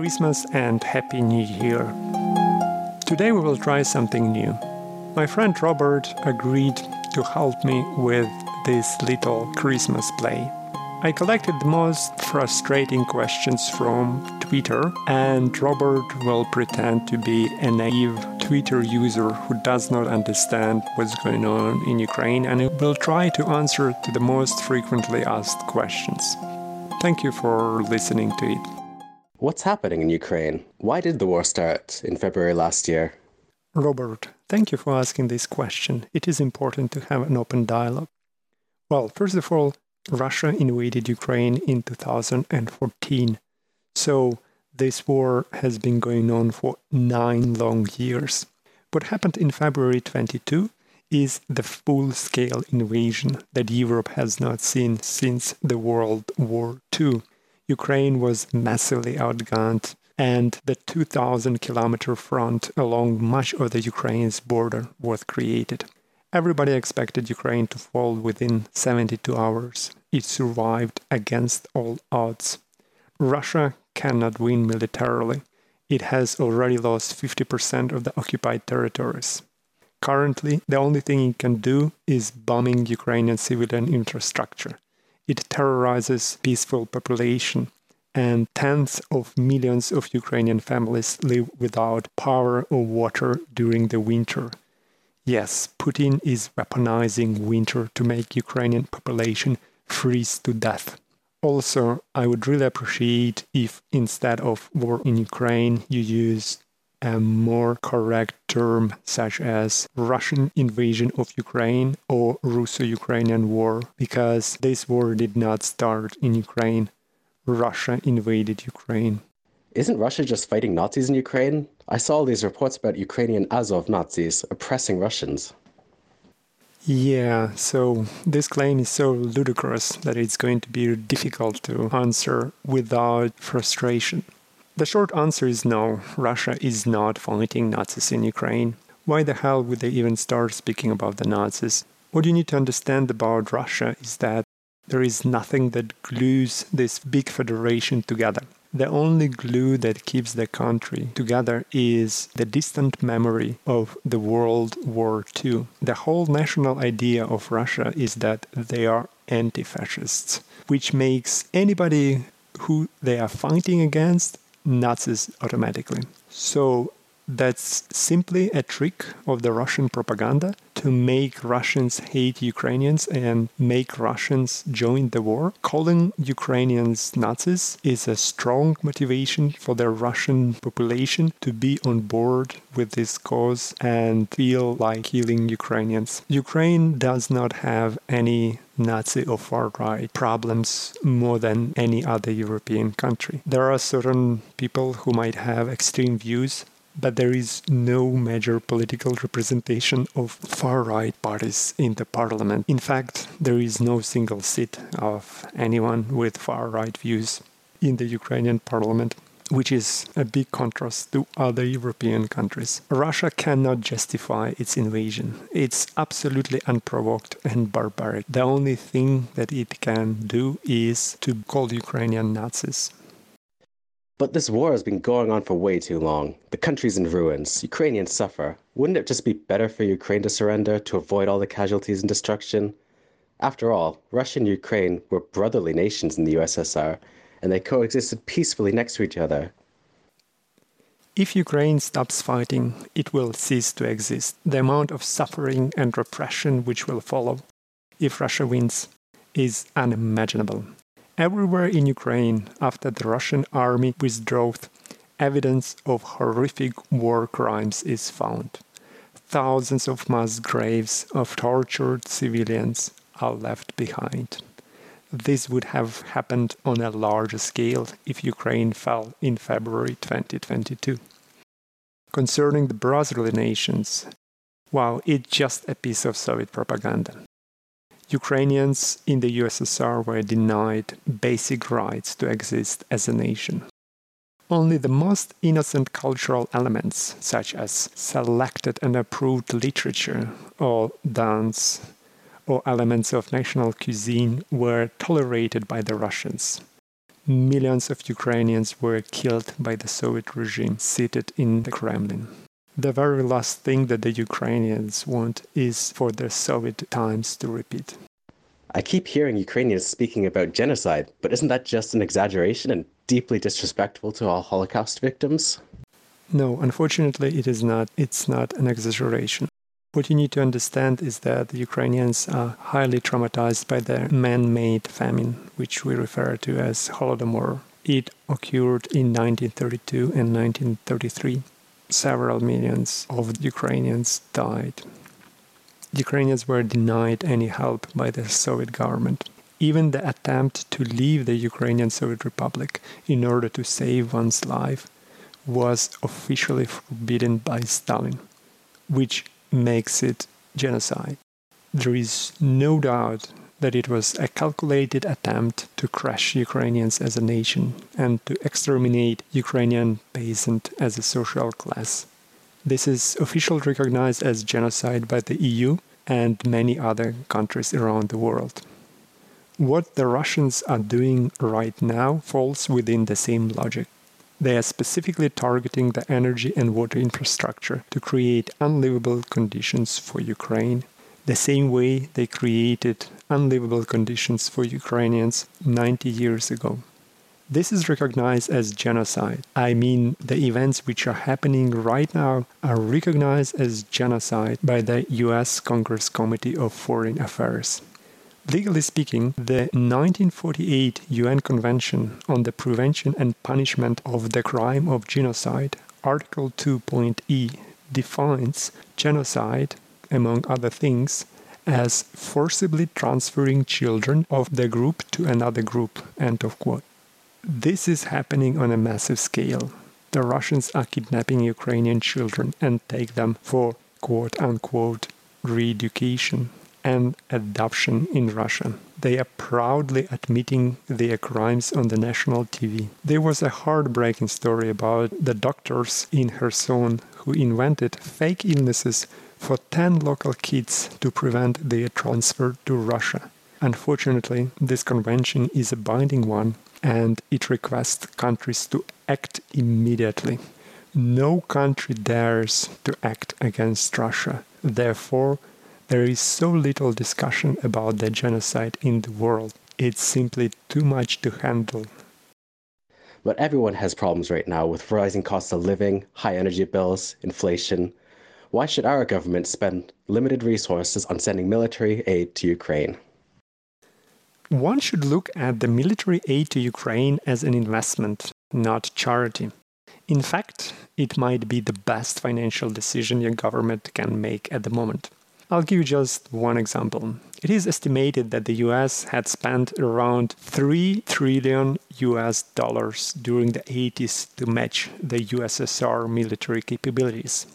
Christmas and Happy New Year. Today we will try something new. My friend Robert agreed to help me with this little Christmas play. I collected the most frustrating questions from Twitter, and Robert will pretend to be a naive Twitter user who does not understand what's going on in Ukraine and will try to answer to the most frequently asked questions. Thank you for listening to it. What's happening in Ukraine? Why did the war start in February last year? Robert, thank you for asking this question. It is important to have an open dialogue. Well, first of all, Russia invaded Ukraine in 2014. So this war has been going on for nine long years. What happened in February 22 is the full scale invasion that Europe has not seen since the World War II. Ukraine was massively outgunned, and the 2,000 kilometer front along much of the Ukraine's border was created. Everybody expected Ukraine to fall within 72 hours. It survived against all odds. Russia cannot win militarily. It has already lost 50% of the occupied territories. Currently, the only thing it can do is bombing Ukrainian civilian infrastructure. It terrorizes peaceful population, and tens of millions of Ukrainian families live without power or water during the winter. Yes, Putin is weaponizing winter to make Ukrainian population freeze to death. Also, I would really appreciate if instead of war in Ukraine, you use a more correct term such as Russian invasion of Ukraine or Russo Ukrainian war, because this war did not start in Ukraine. Russia invaded Ukraine. Isn't Russia just fighting Nazis in Ukraine? I saw all these reports about Ukrainian Azov Nazis oppressing Russians. Yeah, so this claim is so ludicrous that it's going to be difficult to answer without frustration. The short answer is no, Russia is not fighting Nazis in Ukraine. Why the hell would they even start speaking about the Nazis? What you need to understand about Russia is that there is nothing that glues this big federation together. The only glue that keeps the country together is the distant memory of the World War II. The whole national idea of Russia is that they are anti fascists, which makes anybody who they are fighting against Nazis automatically. So that's simply a trick of the Russian propaganda to make Russians hate Ukrainians and make Russians join the war. Calling Ukrainians Nazis is a strong motivation for the Russian population to be on board with this cause and feel like killing Ukrainians. Ukraine does not have any Nazi or far right problems more than any other European country. There are certain people who might have extreme views but there is no major political representation of far right parties in the parliament. In fact, there is no single seat of anyone with far right views in the Ukrainian parliament. Which is a big contrast to other European countries. Russia cannot justify its invasion. It's absolutely unprovoked and barbaric. The only thing that it can do is to call Ukrainian Nazis but this war has been going on for way too long. The country's in ruins. Ukrainians suffer. Wouldn't it just be better for Ukraine to surrender to avoid all the casualties and destruction? After all, Russia and Ukraine were brotherly nations in the USSR, and they coexisted peacefully next to each other. If Ukraine stops fighting, it will cease to exist. The amount of suffering and repression which will follow if Russia wins is unimaginable. Everywhere in Ukraine, after the Russian army withdrew, evidence of horrific war crimes is found. Thousands of mass graves of tortured civilians are left behind. This would have happened on a larger scale if Ukraine fell in February 2022. Concerning the brotherly nations, wow, it's just a piece of Soviet propaganda. Ukrainians in the USSR were denied basic rights to exist as a nation. Only the most innocent cultural elements, such as selected and approved literature or dance, or elements of national cuisine, were tolerated by the Russians. millions of Ukrainians were killed by the Soviet regime seated in the Kremlin. The very last thing that the Ukrainians want is for the Soviet times to repeat. I keep hearing Ukrainians speaking about genocide, but isn't that just an exaggeration and deeply disrespectful to all Holocaust victims? No, unfortunately, it is not. It's not an exaggeration. What you need to understand is that the Ukrainians are highly traumatized by the man made famine, which we refer to as Holodomor. It occurred in 1932 and 1933. Several millions of Ukrainians died. Ukrainians were denied any help by the Soviet government. Even the attempt to leave the Ukrainian Soviet Republic in order to save one's life was officially forbidden by Stalin, which makes it genocide. There is no doubt that it was a calculated attempt to crush Ukrainians as a nation and to exterminate Ukrainian peasant as a social class. This is officially recognized as genocide by the EU and many other countries around the world. What the Russians are doing right now falls within the same logic. They are specifically targeting the energy and water infrastructure to create unlivable conditions for Ukraine, the same way they created unlivable conditions for Ukrainians 90 years ago. This is recognized as genocide. I mean, the events which are happening right now are recognized as genocide by the US Congress Committee of Foreign Affairs. Legally speaking, the 1948 UN Convention on the Prevention and Punishment of the Crime of Genocide, Article 2.e, defines genocide, among other things, as forcibly transferring children of the group to another group. End of quote. This is happening on a massive scale. The Russians are kidnapping Ukrainian children and take them for quote unquote re education and adoption in Russia. They are proudly admitting their crimes on the national TV. There was a heartbreaking story about the doctors in Kherson who invented fake illnesses for 10 local kids to prevent their transfer to Russia. Unfortunately, this convention is a binding one and it requests countries to act immediately. No country dares to act against Russia. Therefore, there is so little discussion about the genocide in the world. It's simply too much to handle. But everyone has problems right now with rising costs of living, high energy bills, inflation. Why should our government spend limited resources on sending military aid to Ukraine? One should look at the military aid to Ukraine as an investment, not charity. In fact, it might be the best financial decision your government can make at the moment. I'll give you just one example. It is estimated that the US had spent around 3 trillion US dollars during the 80s to match the USSR military capabilities.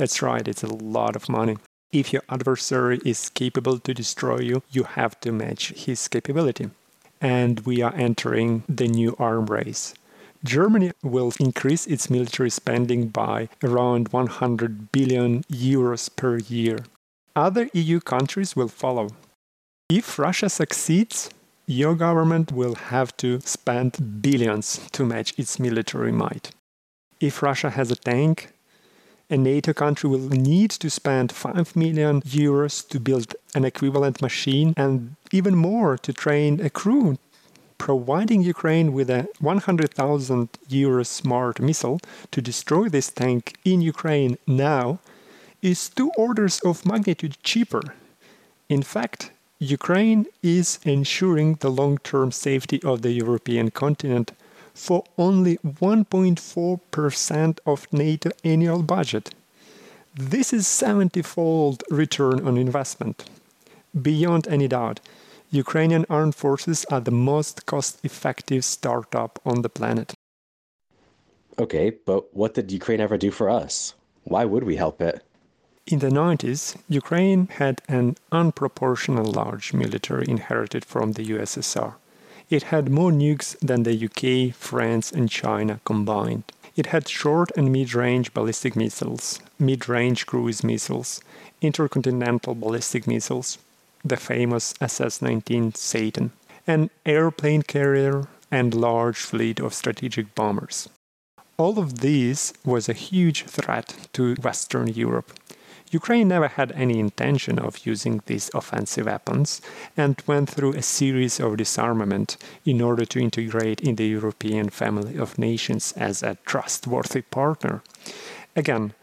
That's right, it's a lot of money. If your adversary is capable to destroy you, you have to match his capability. And we are entering the new arm race. Germany will increase its military spending by around 100 billion euros per year. Other EU countries will follow. If Russia succeeds, your government will have to spend billions to match its military might. If Russia has a tank, a NATO country will need to spend 5 million euros to build an equivalent machine and even more to train a crew. Providing Ukraine with a 100,000 euro smart missile to destroy this tank in Ukraine now is two orders of magnitude cheaper. In fact, Ukraine is ensuring the long term safety of the European continent for only 1.4% of NATO annual budget. This is 70 fold return on investment. Beyond any doubt, Ukrainian armed forces are the most cost effective startup on the planet. Okay, but what did Ukraine ever do for us? Why would we help it? In the 90s, Ukraine had an unproportional large military inherited from the USSR. It had more nukes than the UK, France, and China combined. It had short and mid range ballistic missiles, mid range cruise missiles, intercontinental ballistic missiles, the famous SS 19 Satan, an airplane carrier, and large fleet of strategic bombers. All of these was a huge threat to Western Europe. Ukraine never had any intention of using these offensive weapons and went through a series of disarmament in order to integrate in the European family of nations as a trustworthy partner. Again,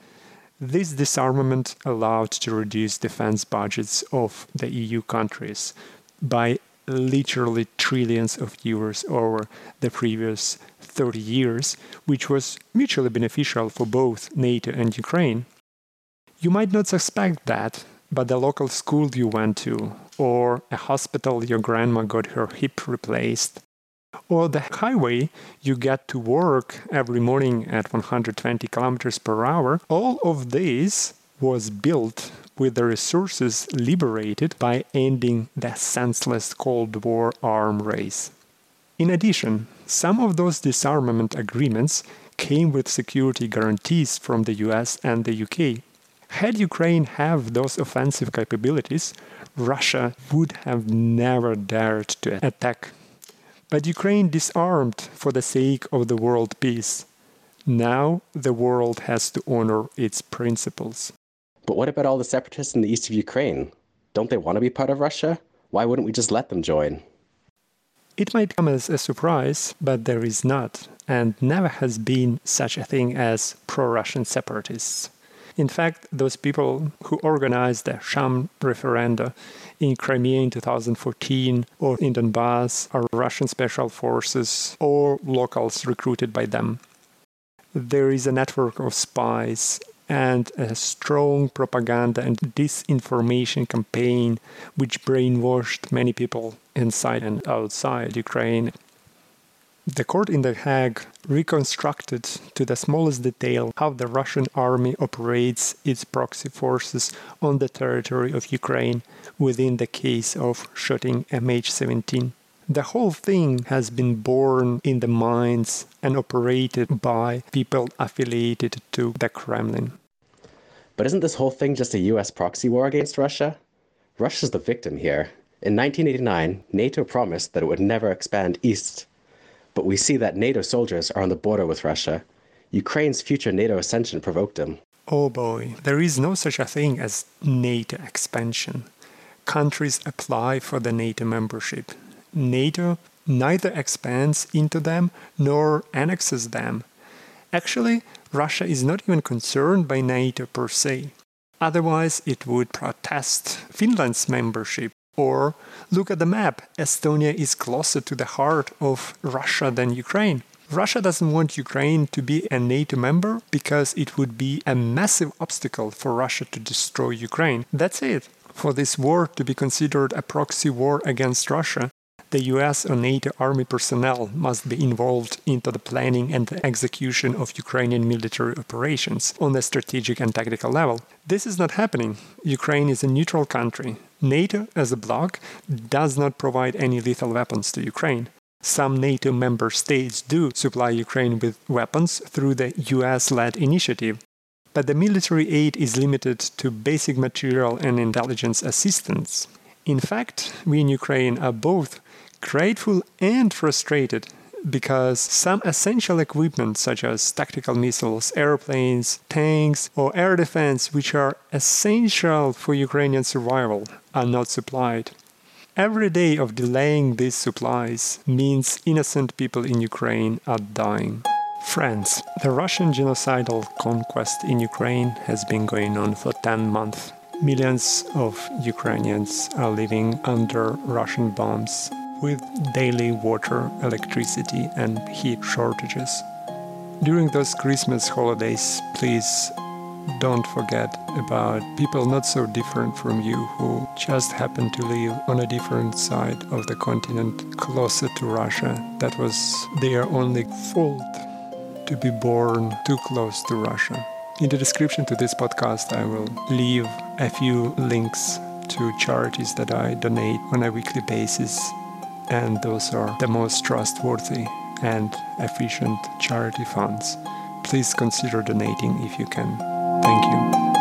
this disarmament allowed to reduce defense budgets of the EU countries by literally trillions of euros over the previous 30 years, which was mutually beneficial for both NATO and Ukraine. You might not suspect that, but the local school you went to, or a hospital your grandma got her hip replaced, or the highway you get to work every morning at 120 kilometers per hour, all of this was built with the resources liberated by ending the senseless Cold War arm race. In addition, some of those disarmament agreements came with security guarantees from the US and the UK. Had Ukraine have those offensive capabilities, Russia would have never dared to attack. But Ukraine disarmed for the sake of the world peace. Now the world has to honor its principles. But what about all the separatists in the east of Ukraine? Don't they want to be part of Russia? Why wouldn't we just let them join? It might come as a surprise, but there is not, and never has been such a thing as pro Russian separatists. In fact, those people who organized the sham referenda in Crimea in 2014 or in Donbass are Russian special forces or locals recruited by them. There is a network of spies and a strong propaganda and disinformation campaign which brainwashed many people inside and outside Ukraine. The court in The Hague reconstructed to the smallest detail how the Russian army operates its proxy forces on the territory of Ukraine within the case of shooting MH17. The whole thing has been born in the minds and operated by people affiliated to the Kremlin. But isn't this whole thing just a US proxy war against Russia? Russia's the victim here. In 1989, NATO promised that it would never expand east. But we see that NATO soldiers are on the border with Russia. Ukraine's future NATO ascension provoked them. Oh boy, there is no such a thing as NATO expansion. Countries apply for the NATO membership. NATO neither expands into them nor annexes them. Actually, Russia is not even concerned by NATO per se. Otherwise, it would protest Finland's membership. Or look at the map Estonia is closer to the heart of Russia than Ukraine. Russia doesn't want Ukraine to be a NATO member because it would be a massive obstacle for Russia to destroy Ukraine. That's it. For this war to be considered a proxy war against Russia, the US or NATO army personnel must be involved into the planning and the execution of Ukrainian military operations on a strategic and tactical level. This is not happening. Ukraine is a neutral country. NATO, as a bloc, does not provide any lethal weapons to Ukraine. Some NATO member states do supply Ukraine with weapons through the US led initiative, but the military aid is limited to basic material and intelligence assistance. In fact, we in Ukraine are both grateful and frustrated because some essential equipment such as tactical missiles, airplanes, tanks, or air defense, which are essential for Ukrainian survival, are not supplied. Every day of delaying these supplies means innocent people in Ukraine are dying. Friends, the Russian genocidal conquest in Ukraine has been going on for 10 months. Millions of Ukrainians are living under Russian bombs with daily water, electricity, and heat shortages. During those Christmas holidays, please don't forget about people not so different from you who just happen to live on a different side of the continent closer to Russia. That was their only fault to be born too close to Russia. In the description to this podcast, I will leave a few links to charities that I donate on a weekly basis and those are the most trustworthy and efficient charity funds. Please consider donating if you can. Thank you.